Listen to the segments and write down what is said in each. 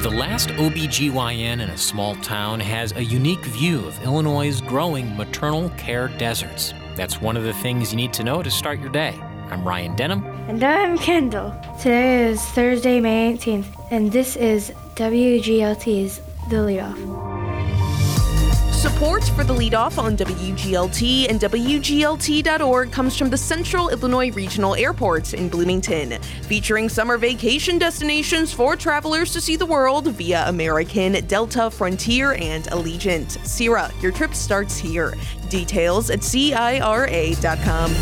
The last OBGYN in a small town has a unique view of Illinois' growing maternal care deserts. That's one of the things you need to know to start your day. I'm Ryan Denham. And I'm Kendall. Today is Thursday, May 18th, and this is WGLT's The Leadoff. Support for the leadoff on WGLT and WGLT.org comes from the Central Illinois Regional Airport in Bloomington, featuring summer vacation destinations for travelers to see the world via American, Delta, Frontier, and Allegiant. CIRA, your trip starts here. Details at CIRA.com.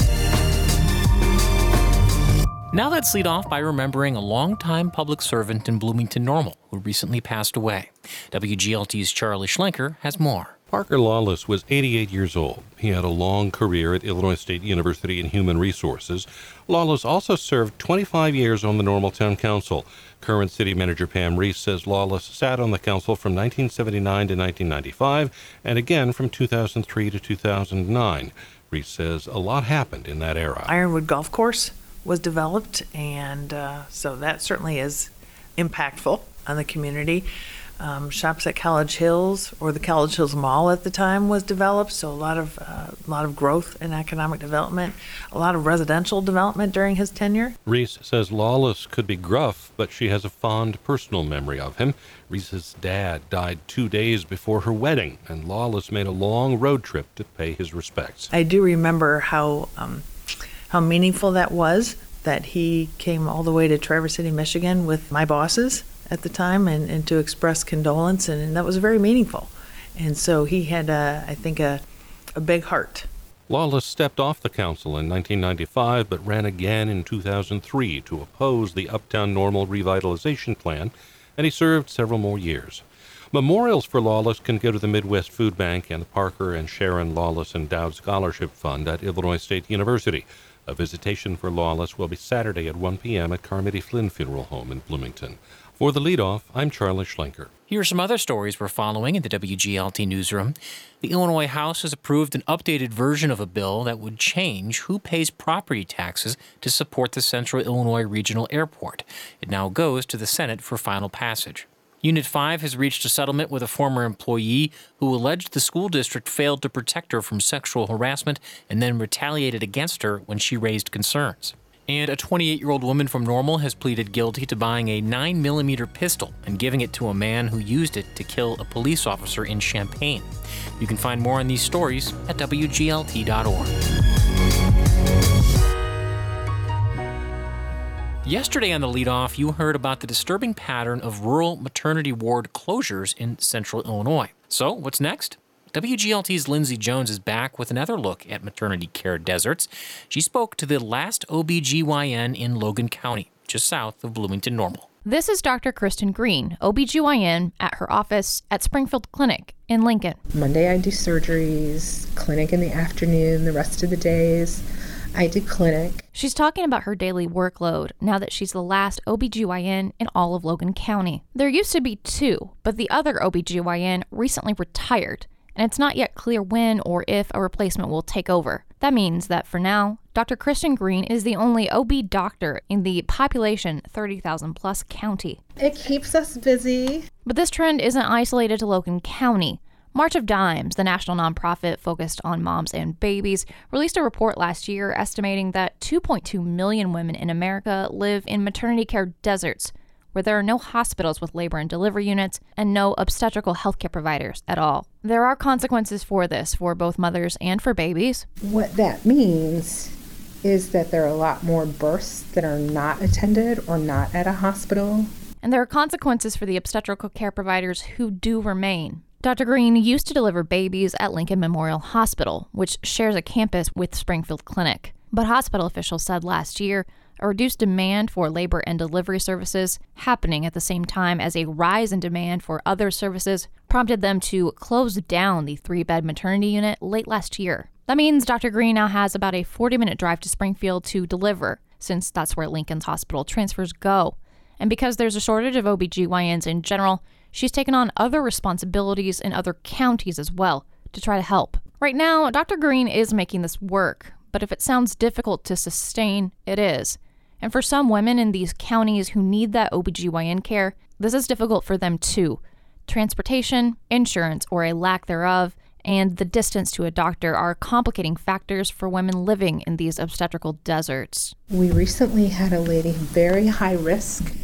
Now let's lead off by remembering a longtime public servant in Bloomington Normal who recently passed away. WGLT's Charlie Schlenker has more. Parker Lawlis was 88 years old. He had a long career at Illinois State University in Human Resources. Lawlis also served 25 years on the Normal Town Council. Current City Manager Pam Reece says Lawlis sat on the council from 1979 to 1995 and again from 2003 to 2009. Reece says a lot happened in that era. Ironwood Golf Course was developed, and uh, so that certainly is impactful on the community um, shops at College Hills or the College Hills Mall at the time was developed. So a lot of uh, a lot of growth and economic development, a lot of residential development during his tenure. Reece says Lawlis could be gruff, but she has a fond personal memory of him. Reece's dad died two days before her wedding, and Lawlis made a long road trip to pay his respects. I do remember how um, how meaningful that was. That he came all the way to Traverse City, Michigan, with my bosses at the time and, and to express condolence, and, and that was very meaningful. And so he had, a, I think, a, a big heart. Lawlis stepped off the council in 1995 but ran again in 2003 to oppose the Uptown Normal Revitalization Plan, and he served several more years. Memorials for Lawlis can go to the Midwest Food Bank and the Parker and Sharon Lawlis Endowed Scholarship Fund at Illinois State University. A visitation for Lawlis will be Saturday at 1 p.m. at Carmody Flynn Funeral Home in Bloomington. For the leadoff, I'm Charlie Schlenker. Here are some other stories we're following in the WGLT newsroom. The Illinois House has approved an updated version of a bill that would change who pays property taxes to support the Central Illinois Regional Airport. It now goes to the Senate for final passage. Unit 5 has reached a settlement with a former employee who alleged the school district failed to protect her from sexual harassment and then retaliated against her when she raised concerns. And a 28 year old woman from Normal has pleaded guilty to buying a 9mm pistol and giving it to a man who used it to kill a police officer in Champaign. You can find more on these stories at WGLT.org. Yesterday on the leadoff, you heard about the disturbing pattern of rural maternity ward closures in central Illinois. So, what's next? WGLT's Lindsay Jones is back with another look at maternity care deserts. She spoke to the last OBGYN in Logan County, just south of Bloomington Normal. This is Dr. Kristen Green, OBGYN at her office at Springfield Clinic in Lincoln. Monday I do surgeries, clinic in the afternoon, the rest of the days I do clinic. She's talking about her daily workload now that she's the last OBGYN in all of Logan County. There used to be two, but the other OBGYN recently retired and it's not yet clear when or if a replacement will take over. That means that for now, Dr. Kristen Green is the only OB doctor in the population 30,000 plus county. It keeps us busy. But this trend isn't isolated to Logan County. March of Dimes, the national nonprofit focused on moms and babies, released a report last year estimating that 2.2 million women in America live in maternity care deserts, where there are no hospitals with labor and delivery units and no obstetrical healthcare providers at all. There are consequences for this for both mothers and for babies. What that means is that there are a lot more births that are not attended or not at a hospital. And there are consequences for the obstetrical care providers who do remain. Dr. Green used to deliver babies at Lincoln Memorial Hospital, which shares a campus with Springfield Clinic. But hospital officials said last year a reduced demand for labor and delivery services happening at the same time as a rise in demand for other services prompted them to close down the three bed maternity unit late last year. That means Dr. Green now has about a 40 minute drive to Springfield to deliver, since that's where Lincoln's hospital transfers go. And because there's a shortage of OBGYNs in general, she's taken on other responsibilities in other counties as well to try to help. Right now, Dr. Green is making this work, but if it sounds difficult to sustain, it is. And for some women in these counties who need that OBGYN care, this is difficult for them too. Transportation, insurance, or a lack thereof, and the distance to a doctor are complicating factors for women living in these obstetrical deserts. We recently had a lady very high risk.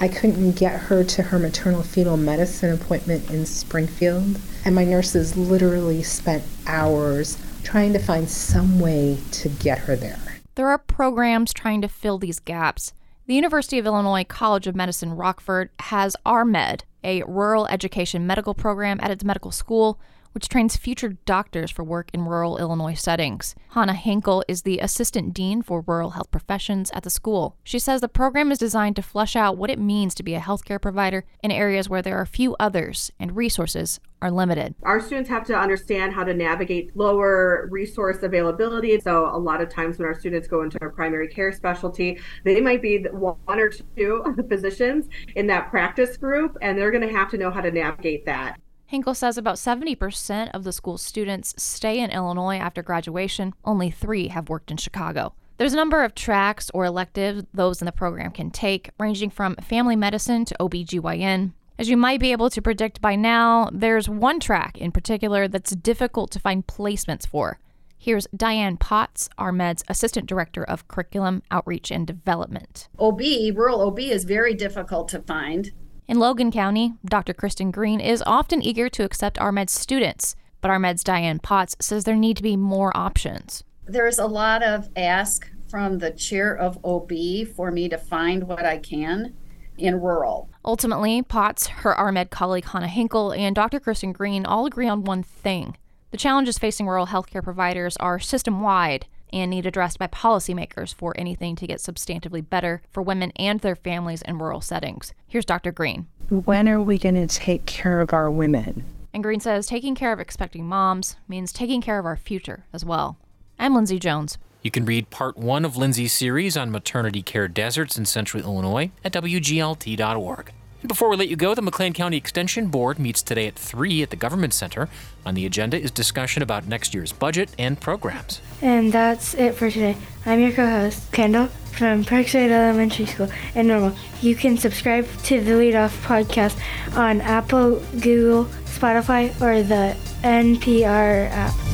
I couldn't get her to her maternal fetal medicine appointment in Springfield, and my nurses literally spent hours trying to find some way to get her there. There are programs trying to fill these gaps. The University of Illinois College of Medicine Rockford has RMED, a rural education medical program at its medical school which trains future doctors for work in rural Illinois settings. Hannah Hinkle is the assistant dean for rural health professions at the school. She says the program is designed to flesh out what it means to be a healthcare provider in areas where there are few others and resources are limited. Our students have to understand how to navigate lower resource availability. So, a lot of times when our students go into a primary care specialty, they might be one or two physicians in that practice group, and they're going to have to know how to navigate that. Hinkle says about 70% of the school's students stay in Illinois after graduation. Only three have worked in Chicago. There's a number of tracks or electives those in the program can take, ranging from family medicine to OBGYN. As you might be able to predict by now, there's one track in particular that's difficult to find placements for. Here's Diane Potts, RMED's Assistant Director of Curriculum, Outreach, and Development. OB, rural OB, is very difficult to find. In Logan County, Dr. Kristen Green is often eager to accept RMED's students, but RMED's Diane Potts says there need to be more options. There's a lot of ask from the chair of OB for me to find what I can in rural. Ultimately, Potts, her RMED colleague Hannah Hinkle, and Dr. Kristen Green all agree on one thing. The challenges facing rural healthcare providers are system wide and need addressed by policymakers for anything to get substantively better for women and their families in rural settings. Here's Dr. Green. When are we going to take care of our women? And Green says taking care of expecting moms means taking care of our future as well. I'm Lindsay Jones. You can read part one of Lindsay's series on maternity care deserts in central Illinois at WGLT.org. Before we let you go, the McLean County Extension Board meets today at 3 at the Government Center. On the agenda is discussion about next year's budget and programs. And that's it for today. I'm your co host, Kendall from Parkside Elementary School in Normal. You can subscribe to the Lead Off podcast on Apple, Google, Spotify, or the NPR app.